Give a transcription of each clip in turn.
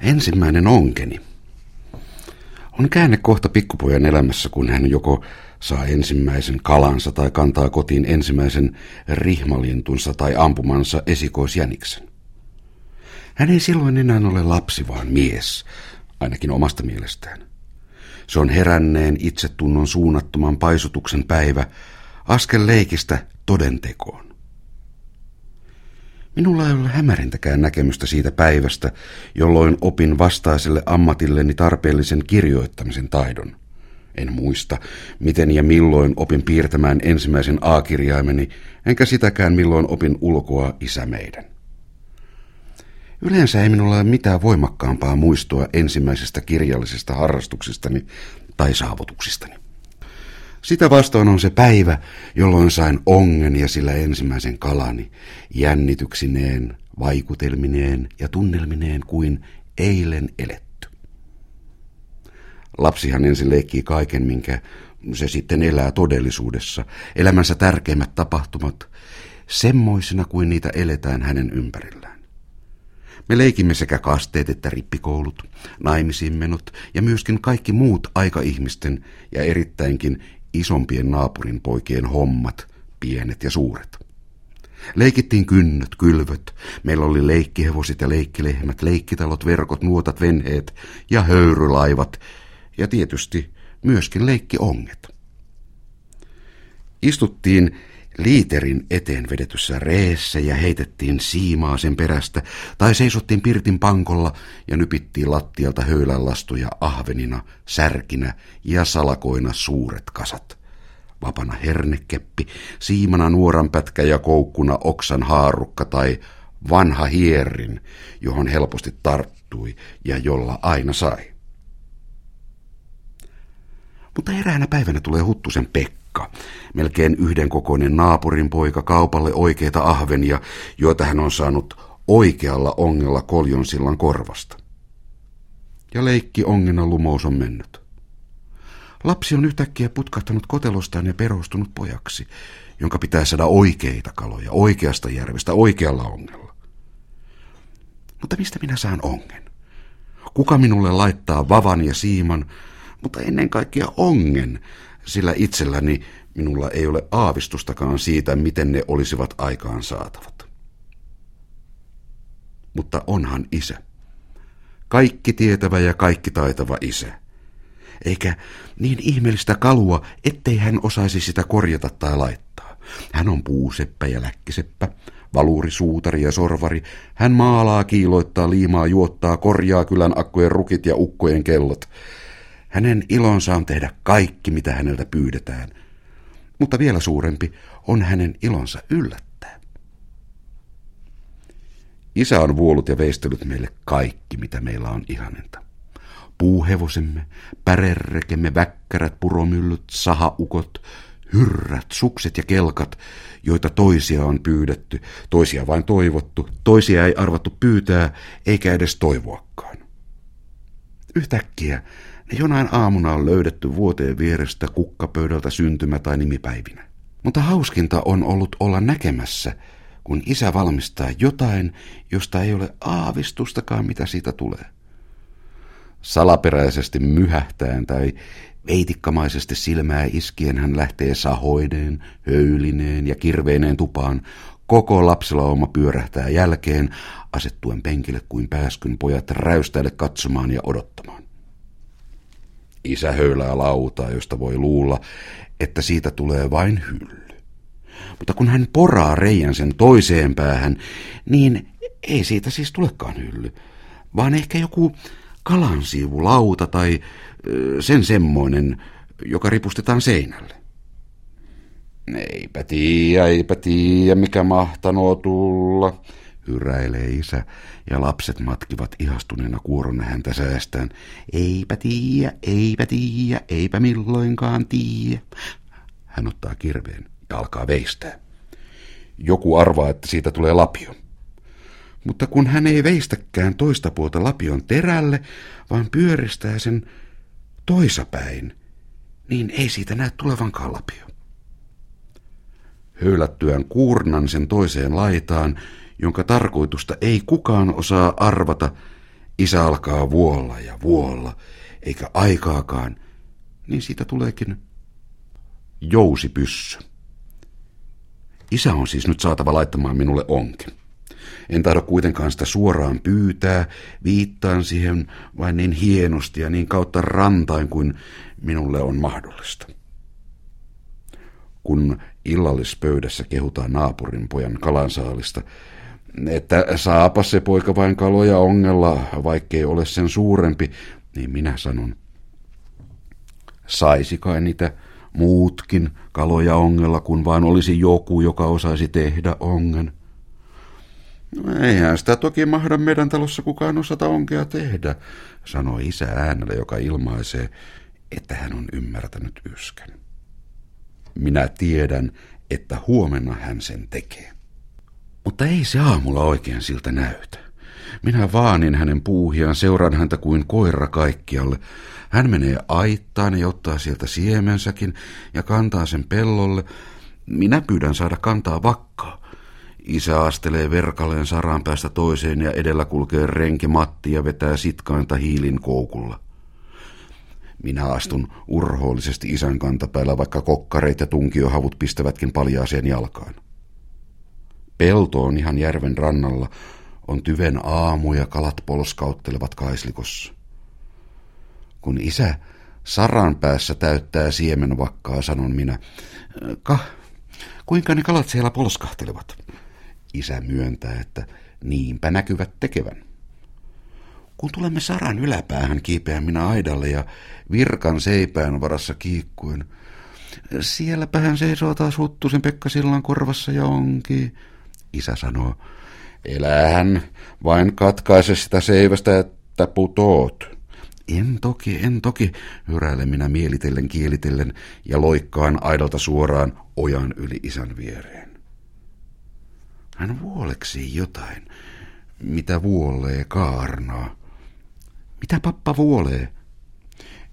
Ensimmäinen onkeni. On käänne kohta pikkupojan elämässä, kun hän joko saa ensimmäisen kalansa tai kantaa kotiin ensimmäisen rihmalintunsa tai ampumansa esikoisjäniksen. Hän ei silloin enää ole lapsi, vaan mies, ainakin omasta mielestään. Se on heränneen itsetunnon suunnattoman paisutuksen päivä, askel leikistä todentekoon. Minulla ei ole hämärintäkään näkemystä siitä päivästä, jolloin opin vastaiselle ammatilleni tarpeellisen kirjoittamisen taidon. En muista, miten ja milloin opin piirtämään ensimmäisen A-kirjaimeni, enkä sitäkään milloin opin ulkoa isä meidän. Yleensä ei minulla ole mitään voimakkaampaa muistoa ensimmäisestä kirjallisesta harrastuksistani tai saavutuksistani. Sitä vastaan on se päivä, jolloin sain ongen ja sillä ensimmäisen kalani, jännityksineen, vaikutelmineen ja tunnelmineen kuin eilen eletty. Lapsihan ensin leikkii kaiken, minkä se sitten elää todellisuudessa, elämänsä tärkeimmät tapahtumat, semmoisina kuin niitä eletään hänen ympärillään. Me leikimme sekä kasteet että rippikoulut, naimisiin menot ja myöskin kaikki muut aikaihmisten ja erittäinkin isompien naapurin poikien hommat, pienet ja suuret. Leikittiin kynnöt, kylvöt. Meillä oli leikkihevosit ja leikkilehmät, leikkitalot, verkot, nuotat, venheet ja höyrylaivat. Ja tietysti myöskin leikkionget. Istuttiin liiterin eteen vedetyssä reessä ja heitettiin siimaa sen perästä, tai seisottiin pirtin pankolla ja nypittiin lattialta höylänlastuja ahvenina, särkinä ja salakoina suuret kasat. Vapana hernekeppi, siimana nuoranpätkä ja koukkuna oksan haarukka tai vanha hierrin, johon helposti tarttui ja jolla aina sai. Mutta eräänä päivänä tulee Huttusen Pekka Pekka, melkein yhden kokoinen naapurin poika kaupalle oikeita ahvenia, joita hän on saanut oikealla ongella koljonsillan korvasta. Ja leikki ongena lumous on mennyt. Lapsi on yhtäkkiä putkahtanut kotelostaan ja perustunut pojaksi, jonka pitää saada oikeita kaloja oikeasta järvestä oikealla ongella. Mutta mistä minä saan ongen? Kuka minulle laittaa vavan ja siiman, mutta ennen kaikkea ongen, sillä itselläni minulla ei ole aavistustakaan siitä, miten ne olisivat aikaan saatavat. Mutta onhan isä. Kaikki tietävä ja kaikki taitava isä. Eikä niin ihmeellistä kalua, ettei hän osaisi sitä korjata tai laittaa. Hän on puuseppä ja läkkiseppä, valuri, suutari ja sorvari. Hän maalaa, kiiloittaa, liimaa, juottaa, korjaa kylän akkojen rukit ja ukkojen kellot. Hänen ilonsa on tehdä kaikki, mitä häneltä pyydetään, mutta vielä suurempi on hänen ilonsa yllättää. Isä on vuolut ja veistellyt meille kaikki, mitä meillä on ihaninta. Puuhevosemme, pärerrekemme, väkkärät, puromyllyt, sahaukot, hyrrät, sukset ja kelkat, joita toisia on pyydetty, toisia vain toivottu, toisia ei arvattu pyytää eikä edes toivoakaan. Yhtäkkiä jonain aamuna on löydetty vuoteen vierestä kukkapöydältä syntymä- tai nimipäivinä. Mutta hauskinta on ollut olla näkemässä, kun isä valmistaa jotain, josta ei ole aavistustakaan, mitä siitä tulee. Salaperäisesti myhähtäen tai veitikkamaisesti silmää iskien hän lähtee sahoineen, höylineen ja kirveineen tupaan. Koko lapsilauma pyörähtää jälkeen, asettuen penkille kuin pääskyn pojat räystäille katsomaan ja odottamaan. Isä höylää lautaa, josta voi luulla, että siitä tulee vain hylly. Mutta kun hän poraa reijän sen toiseen päähän, niin ei siitä siis tulekaan hylly, vaan ehkä joku kalansiivulauta tai sen semmoinen, joka ripustetaan seinälle. Eipä tiedä, eipä tiedä, mikä mahtanoo tulla, hyräilee isä, ja lapset matkivat ihastuneena kuorona häntä säästään. Eipä tiiä, eipä tiiä, eipä milloinkaan tiiä. Hän ottaa kirveen ja alkaa veistää. Joku arvaa, että siitä tulee lapio. Mutta kun hän ei veistäkään toista puolta lapion terälle, vaan pyöristää sen toisapäin, niin ei siitä näe tulevankaan lapio. Höylättyään kuurnan sen toiseen laitaan, jonka tarkoitusta ei kukaan osaa arvata, isä alkaa vuolla ja vuolla, eikä aikaakaan, niin siitä tuleekin jousipyssy. Isä on siis nyt saatava laittamaan minulle onkin. En tahdo kuitenkaan sitä suoraan pyytää, viittaan siihen vain niin hienosti ja niin kautta rantain kuin minulle on mahdollista. Kun illallispöydässä kehutaan naapurin pojan kalansaalista, että saapa se poika vain kaloja ongella, vaikkei ole sen suurempi, niin minä sanon, saisi kai niitä muutkin kaloja ongella, kun vain olisi joku, joka osaisi tehdä ongen. No eihän sitä toki mahda meidän talossa kukaan osata onkea tehdä, sanoi isä äänellä, joka ilmaisee, että hän on ymmärtänyt yskän. Minä tiedän, että huomenna hän sen tekee. Mutta ei se aamulla oikein siltä näytä. Minä vaanin hänen puuhiaan, seuraan häntä kuin koira kaikkialle. Hän menee aittaan ja ottaa sieltä siemensäkin ja kantaa sen pellolle. Minä pyydän saada kantaa vakkaa. Isä astelee verkaleen saran päästä toiseen ja edellä kulkee renki Matti ja vetää sitkainta hiilin koukulla. Minä astun urhoollisesti isän kantapäällä, vaikka kokkareit ja tunkiohavut pistävätkin paljaaseen jalkaan. Pelto on ihan järven rannalla, on tyven aamu ja kalat polskauttelevat kaislikossa. Kun isä saran päässä täyttää siemenvakkaa, sanon minä, kah, kuinka ne kalat siellä polskahtelevat? Isä myöntää, että niinpä näkyvät tekevän. Kun tulemme saran yläpäähän, kiipeän minä aidalle ja virkan seipään varassa kiikkuen. Sielläpähän seisoo taas Huttusen Pekka sillan korvassa ja onkin. Isä sanoo, elähän vain katkaise sitä seivästä, että putoot. En toki, en toki, hyräilen minä mielitellen kielitellen ja loikkaan aidalta suoraan ojan yli isän viereen. Hän vuoleksii jotain, mitä vuolee kaarnaa. Mitä pappa vuolee?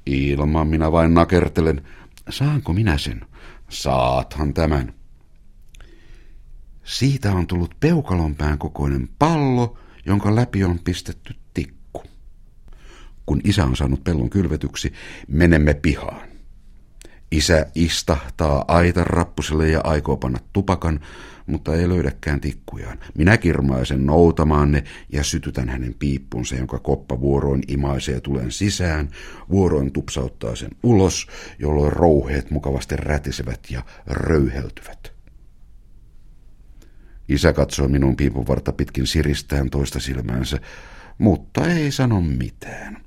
Ilman minä vain nakertelen. Saanko minä sen? Saathan tämän. Siitä on tullut peukalonpään kokoinen pallo, jonka läpi on pistetty tikku. Kun isä on saanut pellon kylvetyksi, menemme pihaan. Isä istahtaa aitan rappuselle ja aikoo panna tupakan, mutta ei löydäkään tikkujaan. Minä kirmaisen noutamaan ne ja sytytän hänen piippunsa, jonka koppa vuoroin imaisee tulen sisään, vuoroin tupsauttaa sen ulos, jolloin rouheet mukavasti rätisevät ja röyheltyvät. Isä katsoo minun piipunvarta pitkin siristään toista silmäänsä, mutta ei sano mitään.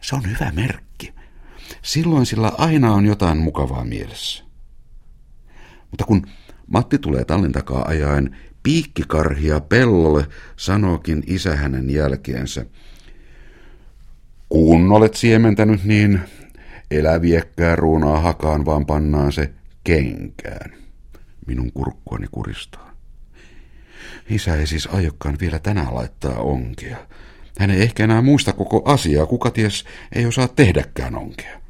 Se on hyvä merkki. Silloin sillä aina on jotain mukavaa mielessä. Mutta kun Matti tulee tallin takaa ajaen piikkikarhia pellolle, sanookin isä hänen jälkeensä. Kun olet siementänyt, niin eläviekkää ruunaa hakaan, vaan pannaan se kenkään. Minun kurkkuani kuristaa. Isä ei siis aiokkaan vielä tänään laittaa onkia. Hän ei ehkä enää muista koko asiaa, kuka ties ei osaa tehdäkään onkea.